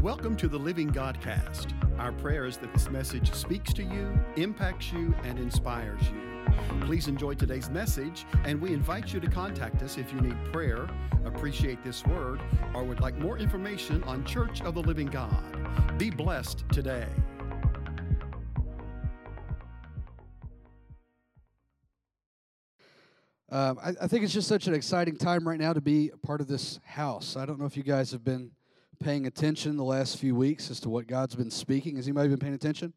Welcome to the Living Godcast. Our prayer is that this message speaks to you, impacts you, and inspires you. Please enjoy today's message, and we invite you to contact us if you need prayer, appreciate this word, or would like more information on Church of the Living God. Be blessed today. Um, I, I think it's just such an exciting time right now to be a part of this house. I don't know if you guys have been paying attention the last few weeks as to what God's been speaking. Has anybody been paying attention?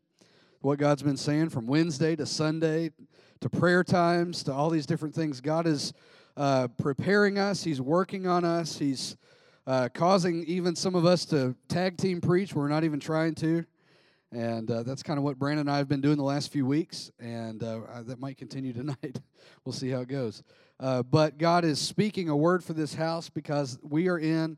What God's been saying from Wednesday to Sunday to prayer times to all these different things. God is uh, preparing us, He's working on us, He's uh, causing even some of us to tag team preach. We're not even trying to. And uh, that's kind of what Brandon and I have been doing the last few weeks, and uh, that might continue tonight. we'll see how it goes. Uh, but God is speaking a word for this house because we are in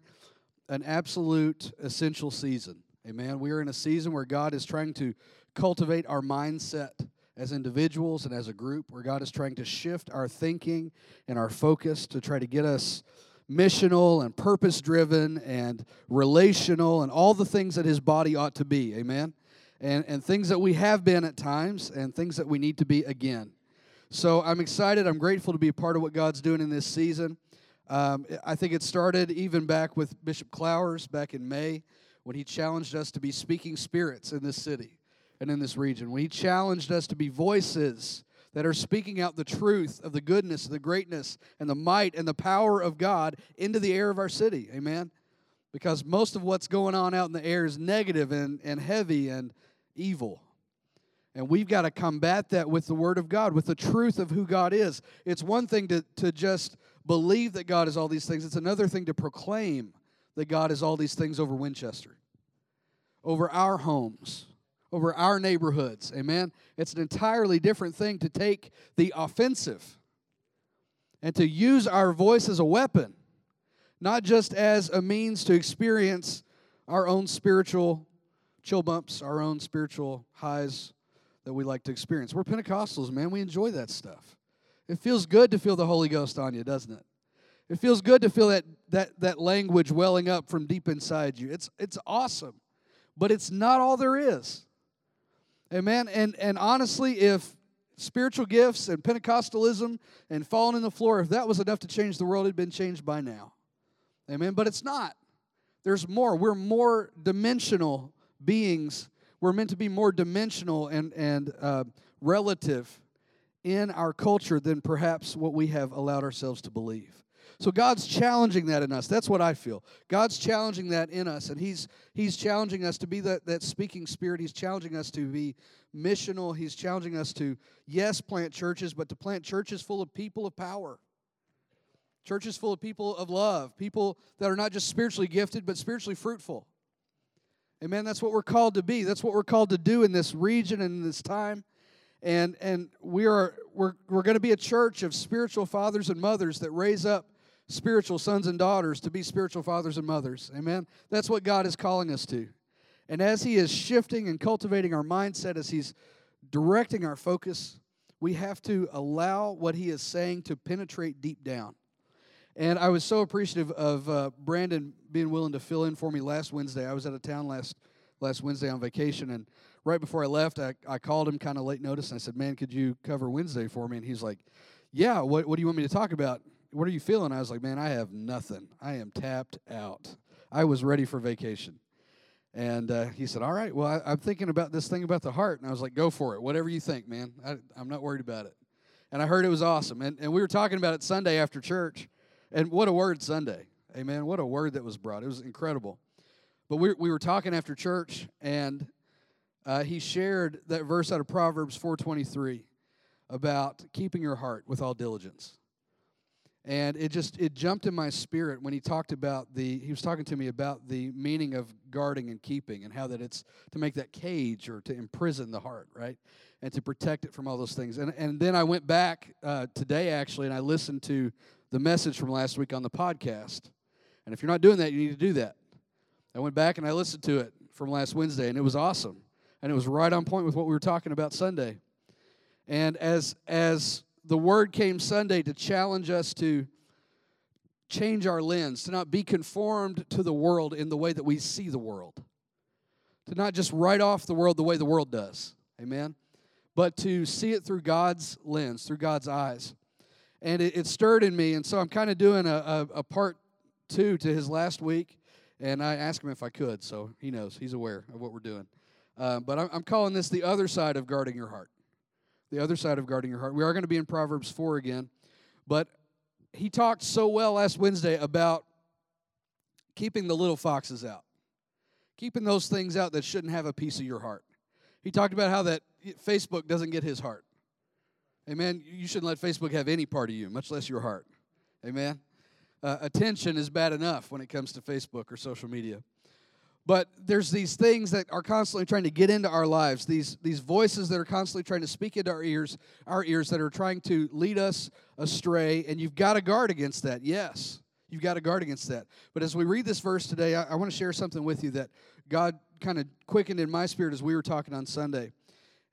an absolute essential season. Amen. We are in a season where God is trying to cultivate our mindset as individuals and as a group, where God is trying to shift our thinking and our focus to try to get us missional and purpose driven and relational and all the things that His body ought to be. Amen and, and things that we have been at times and things that we need to be again. So I'm excited. I'm grateful to be a part of what God's doing in this season. Um, I think it started even back with Bishop Clowers back in May when he challenged us to be speaking spirits in this city and in this region. When he challenged us to be voices that are speaking out the truth of the goodness, the greatness, and the might and the power of God into the air of our city. Amen. Because most of what's going on out in the air is negative and, and heavy and evil. And we've got to combat that with the Word of God, with the truth of who God is. It's one thing to, to just believe that God is all these things, it's another thing to proclaim that God is all these things over Winchester, over our homes, over our neighborhoods. Amen? It's an entirely different thing to take the offensive and to use our voice as a weapon, not just as a means to experience our own spiritual chill bumps, our own spiritual highs that we like to experience. We're Pentecostals, man. We enjoy that stuff. It feels good to feel the Holy Ghost on you, doesn't it? It feels good to feel that that that language welling up from deep inside you. It's it's awesome. But it's not all there is. Amen. And and honestly, if spiritual gifts and Pentecostalism and falling in the floor, if that was enough to change the world, it'd been changed by now. Amen. But it's not. There's more. We're more dimensional beings, we're meant to be more dimensional and, and uh, relative in our culture than perhaps what we have allowed ourselves to believe. So God's challenging that in us. That's what I feel. God's challenging that in us, and He's He's challenging us to be that, that speaking spirit. He's challenging us to be missional. He's challenging us to, yes, plant churches, but to plant churches full of people of power. Churches full of people of love, people that are not just spiritually gifted, but spiritually fruitful. Amen. That's what we're called to be. That's what we're called to do in this region and in this time. And and we are we're we're going to be a church of spiritual fathers and mothers that raise up spiritual sons and daughters to be spiritual fathers and mothers. Amen. That's what God is calling us to. And as he is shifting and cultivating our mindset as he's directing our focus, we have to allow what he is saying to penetrate deep down. And I was so appreciative of uh, Brandon being willing to fill in for me last Wednesday. I was out of town last last Wednesday on vacation, and right before I left, I, I called him kind of late notice, and I said, "Man, could you cover Wednesday for me?" And he's like, "Yeah. What What do you want me to talk about? What are you feeling?" I was like, "Man, I have nothing. I am tapped out. I was ready for vacation." And uh, he said, "All right. Well, I, am thinking about this thing about the heart." And I was like, "Go for it. Whatever you think, man. I, I'm not worried about it." And I heard it was awesome. And and we were talking about it Sunday after church and what a word Sunday. Amen. What a word that was brought. It was incredible. But we, we were talking after church, and uh, he shared that verse out of Proverbs 4.23 about keeping your heart with all diligence. And it just, it jumped in my spirit when he talked about the, he was talking to me about the meaning of guarding and keeping and how that it's to make that cage or to imprison the heart, right? And to protect it from all those things. And, and then I went back uh, today, actually, and I listened to the message from last week on the podcast. And if you're not doing that, you need to do that. I went back and I listened to it from last Wednesday, and it was awesome. And it was right on point with what we were talking about Sunday. And as as the word came Sunday to challenge us to change our lens, to not be conformed to the world in the way that we see the world. to not just write off the world the way the world does. Amen. But to see it through God's lens, through God's eyes. And it, it stirred in me. And so I'm kind of doing a, a, a part two to his last week. And I asked him if I could. So he knows, he's aware of what we're doing. Uh, but I'm, I'm calling this the other side of guarding your heart. The other side of guarding your heart. We are going to be in Proverbs 4 again. But he talked so well last Wednesday about keeping the little foxes out, keeping those things out that shouldn't have a piece of your heart. He talked about how that Facebook doesn't get his heart. Amen. You shouldn't let Facebook have any part of you, much less your heart. Amen. Uh, attention is bad enough when it comes to Facebook or social media. But there's these things that are constantly trying to get into our lives, these, these voices that are constantly trying to speak into our ears, our ears that are trying to lead us astray, and you've got to guard against that, yes. You've got to guard against that. But as we read this verse today, I, I want to share something with you that God kind of quickened in my spirit as we were talking on Sunday.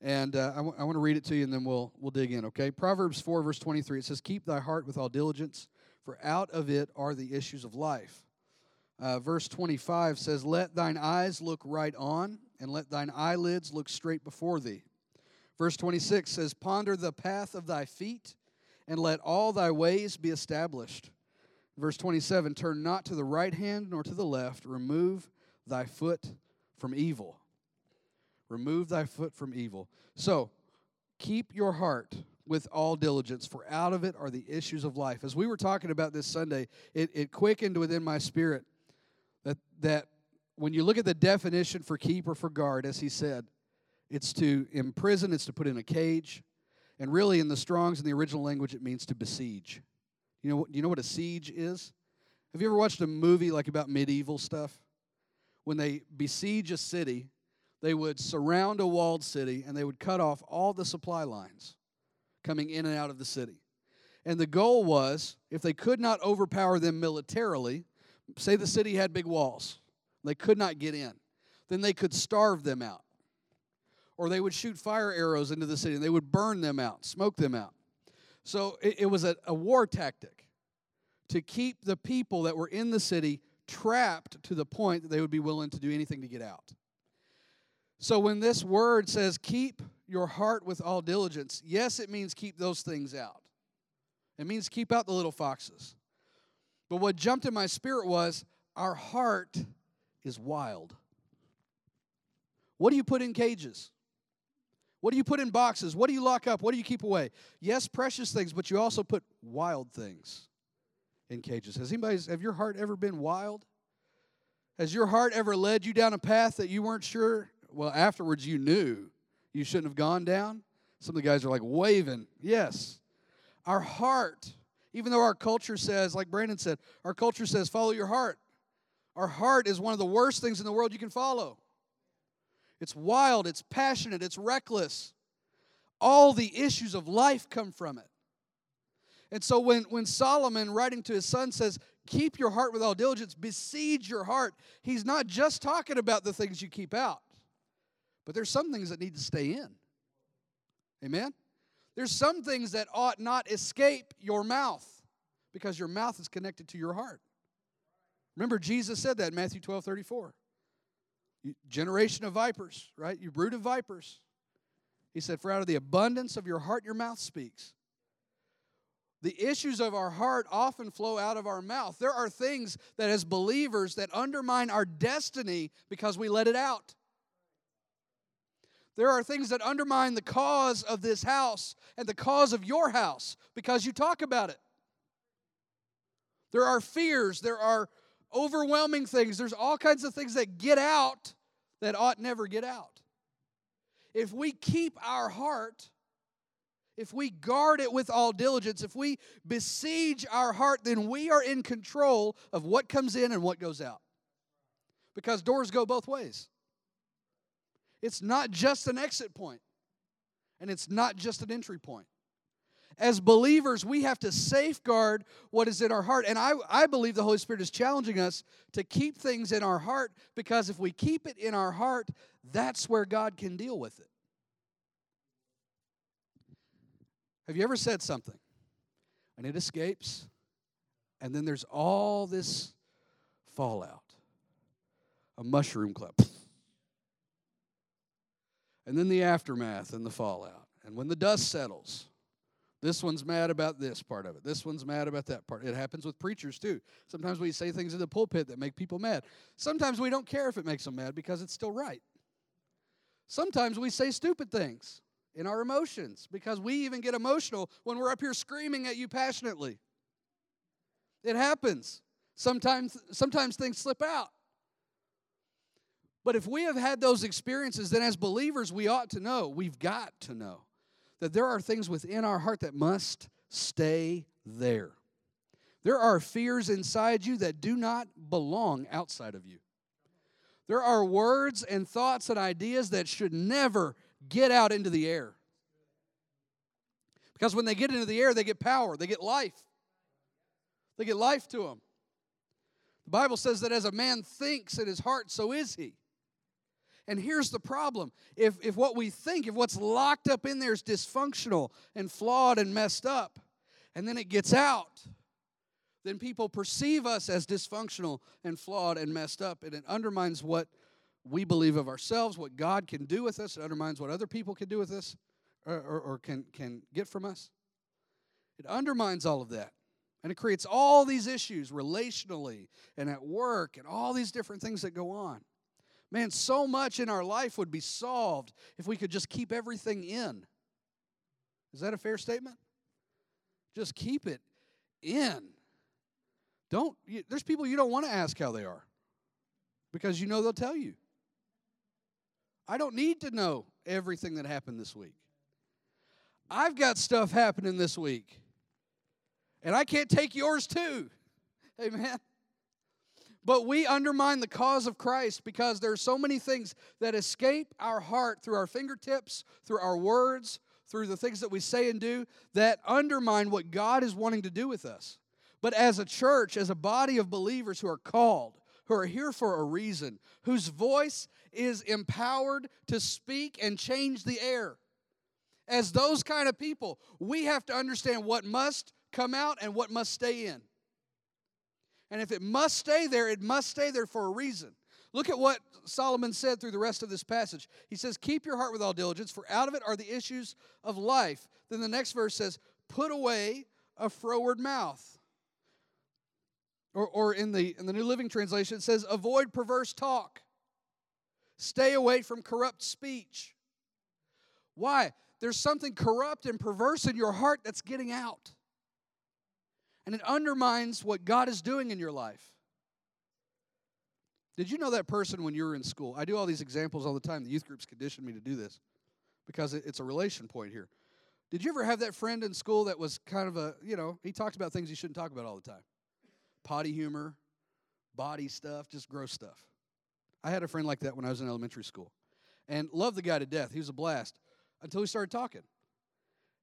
And uh, I, w- I want to read it to you and then we'll, we'll dig in, okay? Proverbs 4, verse 23, it says, Keep thy heart with all diligence, for out of it are the issues of life. Uh, verse 25 says, Let thine eyes look right on, and let thine eyelids look straight before thee. Verse 26 says, Ponder the path of thy feet, and let all thy ways be established. Verse 27 Turn not to the right hand nor to the left, remove thy foot from evil. Remove thy foot from evil. So, keep your heart with all diligence, for out of it are the issues of life. As we were talking about this Sunday, it, it quickened within my spirit that, that when you look at the definition for keep or for guard, as he said, it's to imprison, it's to put in a cage. And really, in the Strongs, in the original language, it means to besiege. You know, you know what a siege is? Have you ever watched a movie like about medieval stuff? When they besiege a city, they would surround a walled city and they would cut off all the supply lines coming in and out of the city. And the goal was if they could not overpower them militarily, say the city had big walls, they could not get in, then they could starve them out. Or they would shoot fire arrows into the city and they would burn them out, smoke them out. So it, it was a, a war tactic to keep the people that were in the city trapped to the point that they would be willing to do anything to get out. So when this word says, keep your heart with all diligence, yes, it means keep those things out. It means keep out the little foxes. But what jumped in my spirit was, our heart is wild. What do you put in cages? What do you put in boxes? What do you lock up? What do you keep away? Yes, precious things, but you also put wild things in cages. Has anybody, have your heart ever been wild? Has your heart ever led you down a path that you weren't sure? Well, afterwards you knew you shouldn't have gone down. Some of the guys are like waving. Yes. Our heart, even though our culture says, like Brandon said, our culture says, follow your heart. Our heart is one of the worst things in the world you can follow. It's wild, it's passionate, it's reckless. All the issues of life come from it. And so when, when Solomon, writing to his son, says, Keep your heart with all diligence, besiege your heart, he's not just talking about the things you keep out, but there's some things that need to stay in. Amen? There's some things that ought not escape your mouth because your mouth is connected to your heart. Remember, Jesus said that in Matthew 12 34 generation of vipers, right? You brood of vipers. He said, For out of the abundance of your heart, your mouth speaks. The issues of our heart often flow out of our mouth. There are things that, as believers, that undermine our destiny because we let it out. There are things that undermine the cause of this house and the cause of your house because you talk about it. There are fears, there are overwhelming things. There's all kinds of things that get out that ought never get out. If we keep our heart, if we guard it with all diligence, if we besiege our heart, then we are in control of what comes in and what goes out. Because doors go both ways. It's not just an exit point, and it's not just an entry point as believers, we have to safeguard what is in our heart. And I, I believe the Holy Spirit is challenging us to keep things in our heart because if we keep it in our heart, that's where God can deal with it. Have you ever said something and it escapes, and then there's all this fallout? A mushroom cloud. And then the aftermath and the fallout. And when the dust settles, this one's mad about this part of it. This one's mad about that part. It happens with preachers too. Sometimes we say things in the pulpit that make people mad. Sometimes we don't care if it makes them mad because it's still right. Sometimes we say stupid things in our emotions because we even get emotional when we're up here screaming at you passionately. It happens. Sometimes sometimes things slip out. But if we have had those experiences, then as believers, we ought to know, we've got to know, that there are things within our heart that must stay there. There are fears inside you that do not belong outside of you. There are words and thoughts and ideas that should never get out into the air. Because when they get into the air, they get power, they get life. They get life to them. The Bible says that as a man thinks in his heart, so is he. And here's the problem if, if what we think, if what's locked up in there is dysfunctional and flawed and messed up, and then it gets out, then people perceive us as dysfunctional and flawed and messed up, and it undermines what we believe of ourselves, what God can do with us, it undermines what other people can do with us or, or, or can, can get from us. It undermines all of that. And it creates all these issues relationally and at work and all these different things that go on. Man, so much in our life would be solved if we could just keep everything in. Is that a fair statement? Just keep it in. Don't you, there's people you don't want to ask how they are because you know they'll tell you. I don't need to know everything that happened this week. I've got stuff happening this week. And I can't take yours too. Amen. But we undermine the cause of Christ because there are so many things that escape our heart through our fingertips, through our words, through the things that we say and do that undermine what God is wanting to do with us. But as a church, as a body of believers who are called, who are here for a reason, whose voice is empowered to speak and change the air, as those kind of people, we have to understand what must come out and what must stay in. And if it must stay there, it must stay there for a reason. Look at what Solomon said through the rest of this passage. He says, Keep your heart with all diligence, for out of it are the issues of life. Then the next verse says, Put away a froward mouth. Or, or in, the, in the New Living Translation, it says, Avoid perverse talk. Stay away from corrupt speech. Why? There's something corrupt and perverse in your heart that's getting out and it undermines what God is doing in your life. Did you know that person when you were in school? I do all these examples all the time. The youth groups conditioned me to do this because it's a relation point here. Did you ever have that friend in school that was kind of a, you know, he talked about things he shouldn't talk about all the time? Potty humor, body stuff, just gross stuff. I had a friend like that when I was in elementary school and loved the guy to death. He was a blast until he started talking.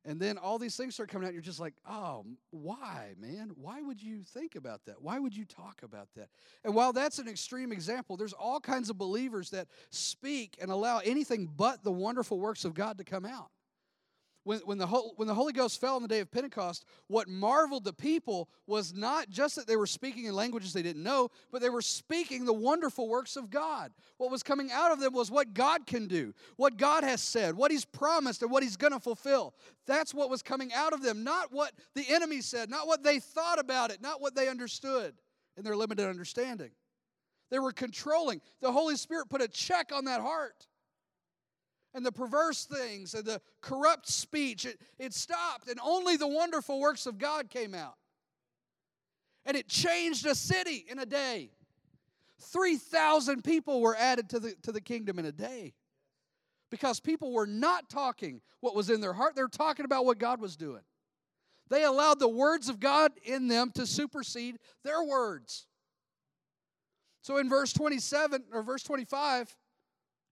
And then all these things start coming out, you're just like, oh, why, man? Why would you think about that? Why would you talk about that? And while that's an extreme example, there's all kinds of believers that speak and allow anything but the wonderful works of God to come out. When, when, the whole, when the Holy Ghost fell on the day of Pentecost, what marveled the people was not just that they were speaking in languages they didn't know, but they were speaking the wonderful works of God. What was coming out of them was what God can do, what God has said, what He's promised, and what He's going to fulfill. That's what was coming out of them, not what the enemy said, not what they thought about it, not what they understood in their limited understanding. They were controlling. The Holy Spirit put a check on that heart and the perverse things and the corrupt speech. It, it stopped, and only the wonderful works of God came out. And it changed a city in a day. 3,000 people were added to the, to the kingdom in a day because people were not talking what was in their heart, they were talking about what God was doing. They allowed the words of God in them to supersede their words. So in verse 27 or verse 25,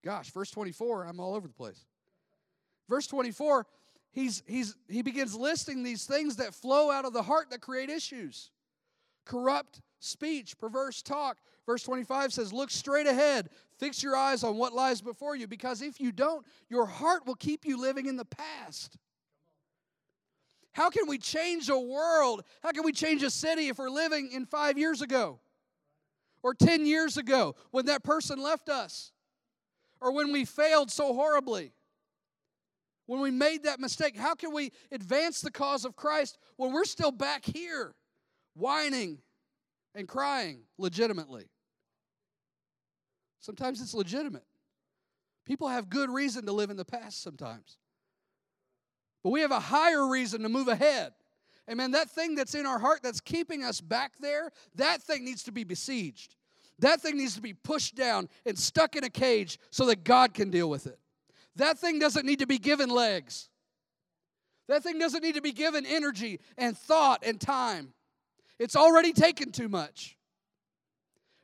Gosh, verse 24, I'm all over the place. Verse 24, he's, he's, he begins listing these things that flow out of the heart that create issues corrupt speech, perverse talk. Verse 25 says, Look straight ahead, fix your eyes on what lies before you, because if you don't, your heart will keep you living in the past. How can we change a world? How can we change a city if we're living in five years ago or 10 years ago when that person left us? Or when we failed so horribly. when we made that mistake? How can we advance the cause of Christ when we're still back here whining and crying legitimately? Sometimes it's legitimate. People have good reason to live in the past sometimes. But we have a higher reason to move ahead. Amen. That thing that's in our heart that's keeping us back there, that thing needs to be besieged. That thing needs to be pushed down and stuck in a cage so that God can deal with it. That thing doesn't need to be given legs. That thing doesn't need to be given energy and thought and time. It's already taken too much.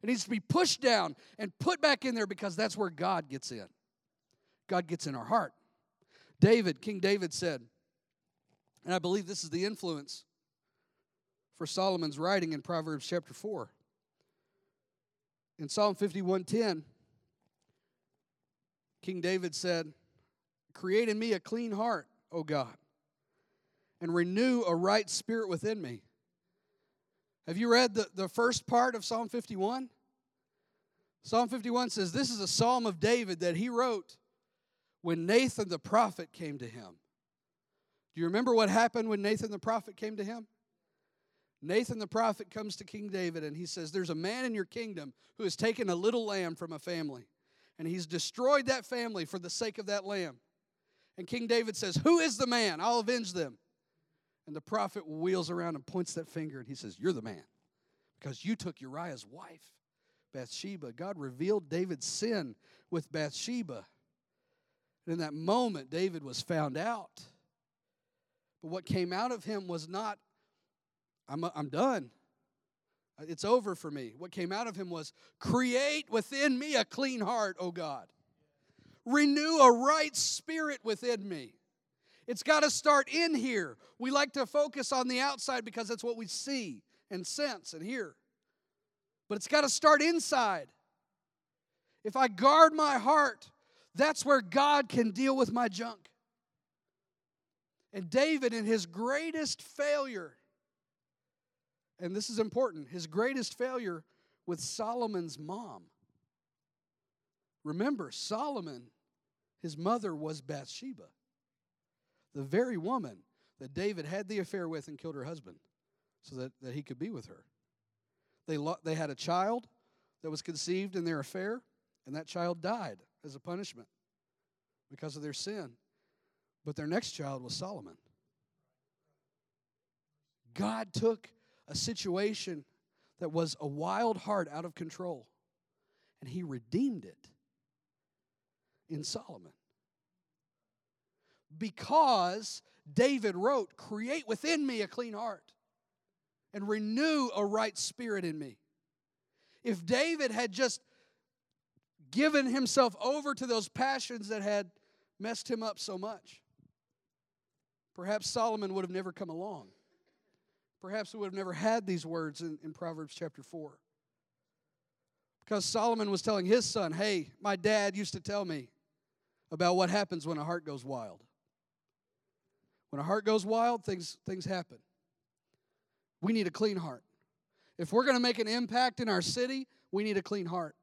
It needs to be pushed down and put back in there because that's where God gets in. God gets in our heart. David, King David said, and I believe this is the influence for Solomon's writing in Proverbs chapter 4. In Psalm 51:10, King David said, "Create in me a clean heart, O God, and renew a right spirit within me." Have you read the, the first part of Psalm 51? Psalm 51 says, This is a psalm of David that he wrote when Nathan the prophet came to him. Do you remember what happened when Nathan the prophet came to him? Nathan the prophet comes to King David and he says, There's a man in your kingdom who has taken a little lamb from a family, and he's destroyed that family for the sake of that lamb. And King David says, Who is the man? I'll avenge them. And the prophet wheels around and points that finger and he says, You're the man because you took Uriah's wife, Bathsheba. God revealed David's sin with Bathsheba. And in that moment, David was found out. But what came out of him was not I'm, uh, I'm done. Uh, it's over for me. What came out of him was create within me a clean heart, O God. Renew a right spirit within me. It's got to start in here. We like to focus on the outside because that's what we see and sense and hear. But it's got to start inside. If I guard my heart, that's where God can deal with my junk. And David, in his greatest failure, and this is important, his greatest failure with Solomon's mom. Remember, Solomon, his mother was Bathsheba, the very woman that David had the affair with and killed her husband so that, that he could be with her. They, lo- they had a child that was conceived in their affair, and that child died as a punishment because of their sin. But their next child was Solomon. God took a situation that was a wild heart out of control, and he redeemed it in Solomon. Because David wrote, Create within me a clean heart and renew a right spirit in me. If David had just given himself over to those passions that had messed him up so much, perhaps Solomon would have never come along perhaps we would have never had these words in, in Proverbs chapter 4. Because Solomon was telling his son, Hey, my dad used to tell me about what happens when a heart goes wild. When a heart goes wild, things, things happen. We need a clean heart. If we're going to make an impact in our city, we need a clean heart.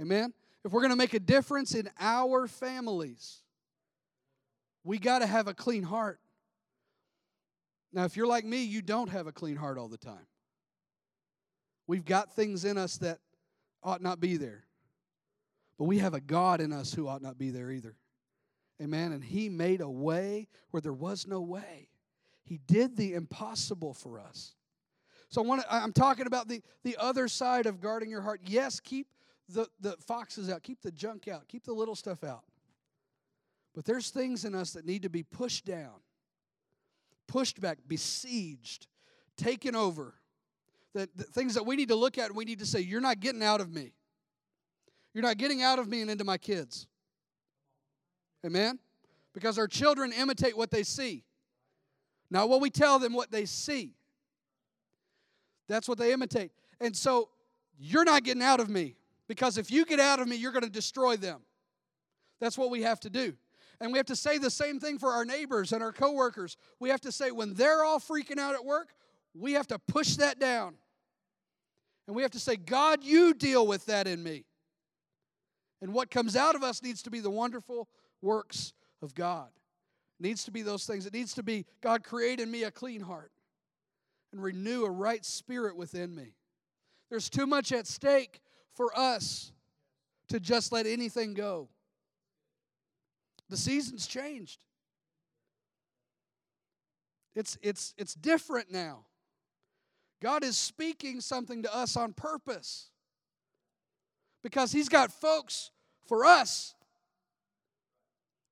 Amen? If we're going to make a difference in our families, we got to have a clean heart. Now, if you're like me, you don't have a clean heart all the time. We've got things in us that ought not be there. But we have a God in us who ought not be there either. Amen. And He made a way where there was no way. He did the impossible for us. So I want to, I'm talking about the, the other side of guarding your heart. Yes, keep the, the foxes out, keep the junk out, keep the little stuff out. But there's things in us that need to be pushed down pushed back, besieged, taken over. The, the things that we need to look at and we need to say, You're not getting out of me. You're not getting out of me and into my kids. Amen? Because our children imitate what they see. Not what we tell them, what they see. That's what they imitate. And so you're not getting out of me because if you get out of me, you're going to destroy them. That's what we have to do. And we have to say the same thing for our neighbors and our coworkers. We have to say when they're all freaking out at work, we have to push that down. And we have to say, God, you deal with that in me. And what comes out of us needs to be the wonderful works of God. It needs to be those things. It needs to be God create in me a clean heart and renew a right spirit within me. There's too much at stake for us to just let anything go. The season's changed. It's, it's, it's different now. God is speaking something to us on purpose because He's got folks for us.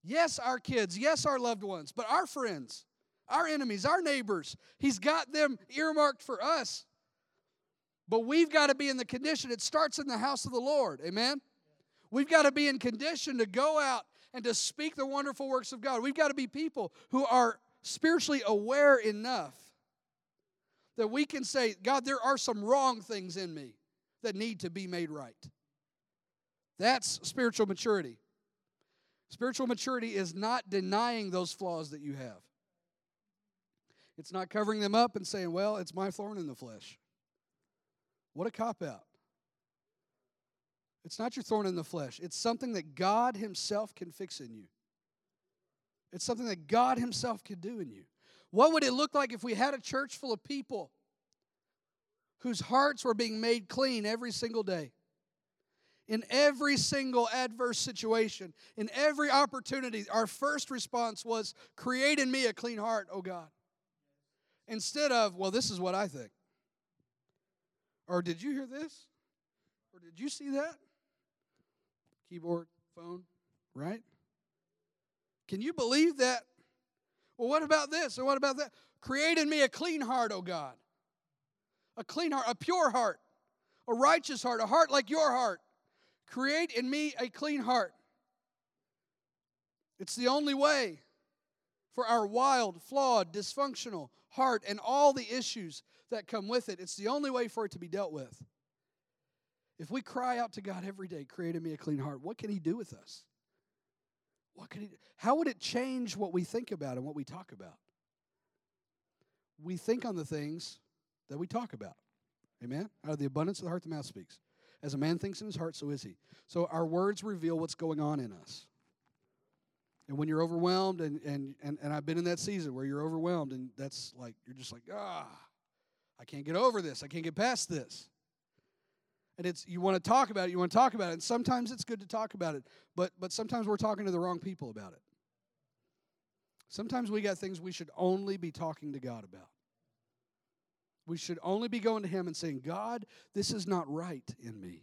Yes, our kids, yes, our loved ones, but our friends, our enemies, our neighbors, He's got them earmarked for us. But we've got to be in the condition, it starts in the house of the Lord. Amen? We've got to be in condition to go out and to speak the wonderful works of God. We've got to be people who are spiritually aware enough that we can say, God, there are some wrong things in me that need to be made right. That's spiritual maturity. Spiritual maturity is not denying those flaws that you have. It's not covering them up and saying, well, it's my thorn in the flesh. What a cop out. It's not your thorn in the flesh. It's something that God Himself can fix in you. It's something that God Himself can do in you. What would it look like if we had a church full of people whose hearts were being made clean every single day? In every single adverse situation, in every opportunity, our first response was, Create in me a clean heart, oh God. Instead of, Well, this is what I think. Or did you hear this? Or did you see that? Keyboard, phone, right? Can you believe that? Well, what about this? Or what about that? Create in me a clean heart, O God. A clean heart, a pure heart, a righteous heart, a heart like your heart. Create in me a clean heart. It's the only way for our wild, flawed, dysfunctional heart and all the issues that come with it. It's the only way for it to be dealt with. If we cry out to God every day, create in me a clean heart, what can He do with us? What could he, how would it change what we think about and what we talk about? We think on the things that we talk about. Amen? Out of the abundance of the heart, the mouth speaks. As a man thinks in his heart, so is he. So our words reveal what's going on in us. And when you're overwhelmed, and, and, and, and I've been in that season where you're overwhelmed, and that's like, you're just like, ah, I can't get over this. I can't get past this and it's you want to talk about it you want to talk about it and sometimes it's good to talk about it but but sometimes we're talking to the wrong people about it. Sometimes we got things we should only be talking to god about. We should only be going to him and saying god this is not right in me.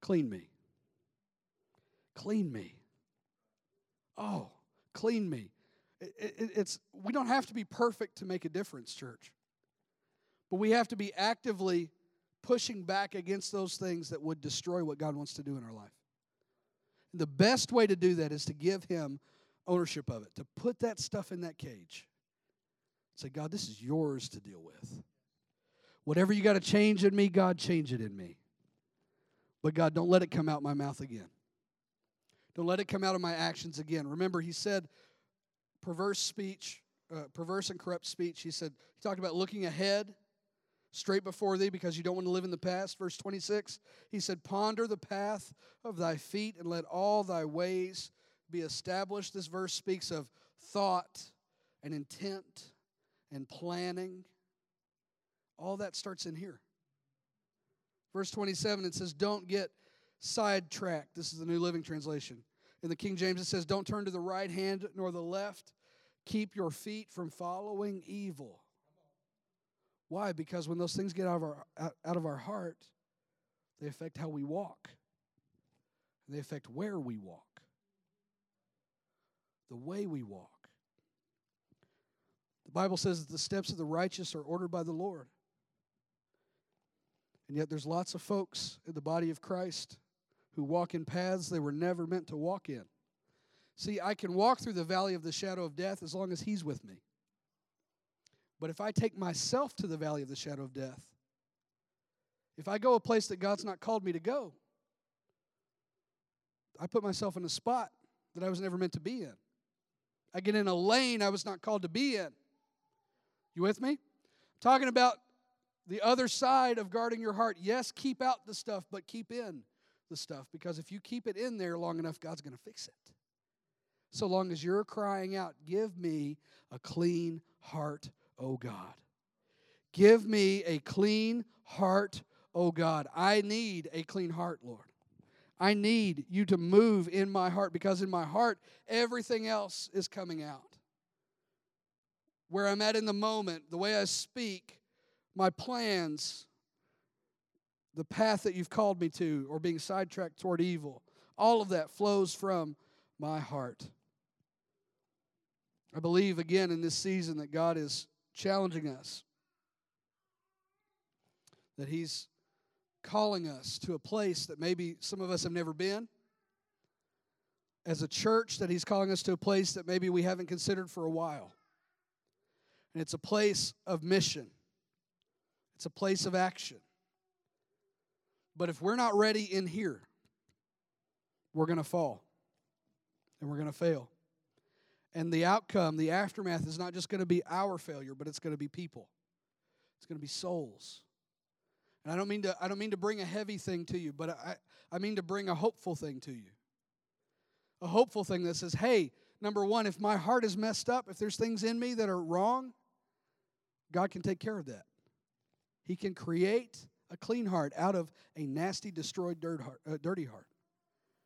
Clean me. Clean me. Oh clean me. It, it, it's we don't have to be perfect to make a difference church but we have to be actively pushing back against those things that would destroy what God wants to do in our life. The best way to do that is to give Him ownership of it, to put that stuff in that cage. Say, God, this is yours to deal with. Whatever you got to change in me, God, change it in me. But God, don't let it come out my mouth again. Don't let it come out of my actions again. Remember, He said, perverse speech, uh, perverse and corrupt speech. He said, He talked about looking ahead straight before thee because you don't want to live in the past. Verse 26, he said, Ponder the path of thy feet and let all thy ways be established. This verse speaks of thought and intent and planning. All that starts in here. Verse 27, it says, Don't get sidetracked. This is the New Living Translation. In the King James, it says, Don't turn to the right hand nor the left. Keep your feet from following evil. Why? Because when those things get out of our, out of our heart, they affect how we walk, they affect where we walk, the way we walk. The Bible says that the steps of the righteous are ordered by the Lord. And yet, there's lots of folks in the body of Christ who walk in paths they were never meant to walk in. See, I can walk through the valley of the shadow of death as long as He's with me. But if I take myself to the valley of the shadow of death, if I go a place that God's not called me to go, I put myself in a spot that I was never meant to be in. I get in a lane I was not called to be in. You with me? I'm talking about the other side of guarding your heart. Yes, keep out the stuff, but keep in the stuff because if you keep it in there long enough, God's going to fix it. so long as you're crying out, Give me a clean heart, O God. Give me a clean heart, O God. I need a clean heart, Lord. I need you to move in my heart because in my heart, everything else is coming out. Where I'm at in the moment, the way I speak, my plans, the path that you've called me to, or being sidetracked toward evil, all of that flows from my heart. I believe again in this season that God is challenging us, that He's calling us to a place that maybe some of us have never been. As a church, that He's calling us to a place that maybe we haven't considered for a while. And it's a place of mission, it's a place of action. But if we're not ready in here, we're going to fall and we're going to fail. And the outcome, the aftermath, is not just going to be our failure, but it's going to be people. It's going to be souls. And I don't mean to I don't mean to bring a heavy thing to you, but I, I mean to bring a hopeful thing to you. A hopeful thing that says, hey, number one, if my heart is messed up, if there's things in me that are wrong, God can take care of that. He can create a clean heart out of a nasty, destroyed, dirt heart, uh, dirty heart.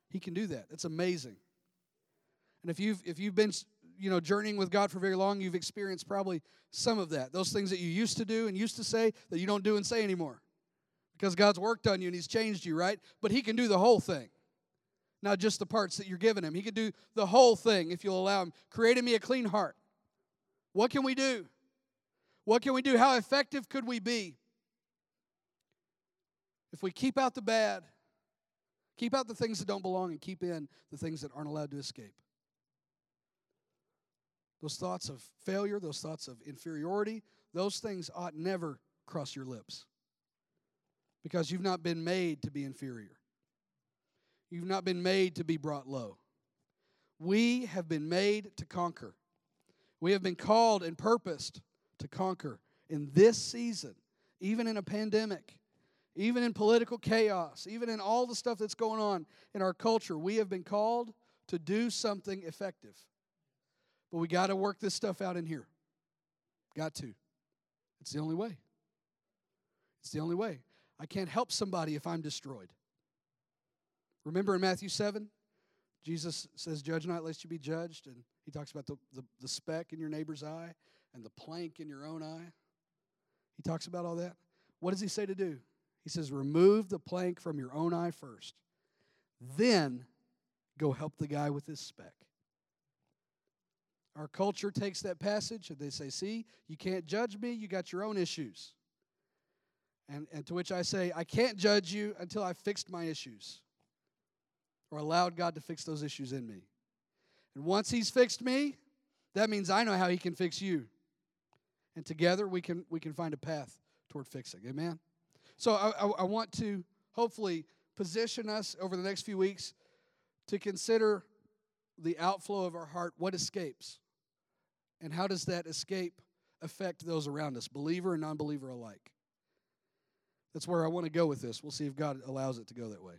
He can do that. It's amazing. And if you've if you've been you know journeying with God for very long, you've experienced probably some of that. Those things that you used to do and used to say that you don't do and say anymore. Because God's worked on you and He's changed you, right? But He can do the whole thing. Not just the parts that you're giving him. He can do the whole thing if you'll allow him. Created me a clean heart. What can we do? What can we do? How effective could we be if we keep out the bad, keep out the things that don't belong, and keep in the things that aren't allowed to escape? Those thoughts of failure, those thoughts of inferiority, those things ought never cross your lips because you've not been made to be inferior. You've not been made to be brought low. We have been made to conquer. We have been called and purposed to conquer in this season, even in a pandemic, even in political chaos, even in all the stuff that's going on in our culture. We have been called to do something effective. But we got to work this stuff out in here. Got to. It's the only way. It's the only way. I can't help somebody if I'm destroyed. Remember in Matthew 7, Jesus says, Judge not, lest you be judged. And he talks about the, the, the speck in your neighbor's eye and the plank in your own eye. He talks about all that. What does he say to do? He says, Remove the plank from your own eye first. Then go help the guy with his speck. Our culture takes that passage and they say, See, you can't judge me, you got your own issues. And, and to which I say, I can't judge you until I've fixed my issues or allowed God to fix those issues in me. And once He's fixed me, that means I know how He can fix you. And together we can, we can find a path toward fixing. Amen? So I, I, I want to hopefully position us over the next few weeks to consider the outflow of our heart, what escapes. And how does that escape affect those around us, believer and non believer alike? That's where I want to go with this. We'll see if God allows it to go that way.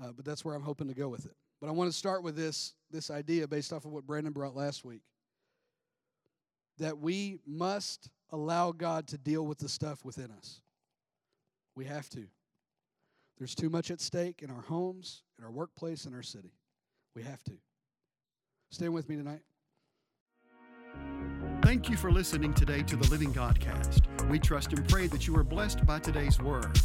Uh, but that's where I'm hoping to go with it. But I want to start with this, this idea based off of what Brandon brought last week that we must allow God to deal with the stuff within us. We have to. There's too much at stake in our homes, in our workplace, in our city. We have to. Stand with me tonight. Thank you for listening today to the Living Godcast. We trust and pray that you are blessed by today's word.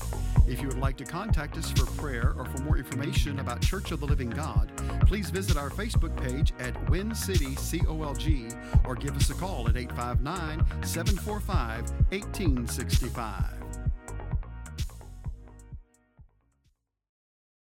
If you would like to contact us for prayer or for more information about Church of the Living God, please visit our Facebook page at Win City COLG or give us a call at 859 745 1865.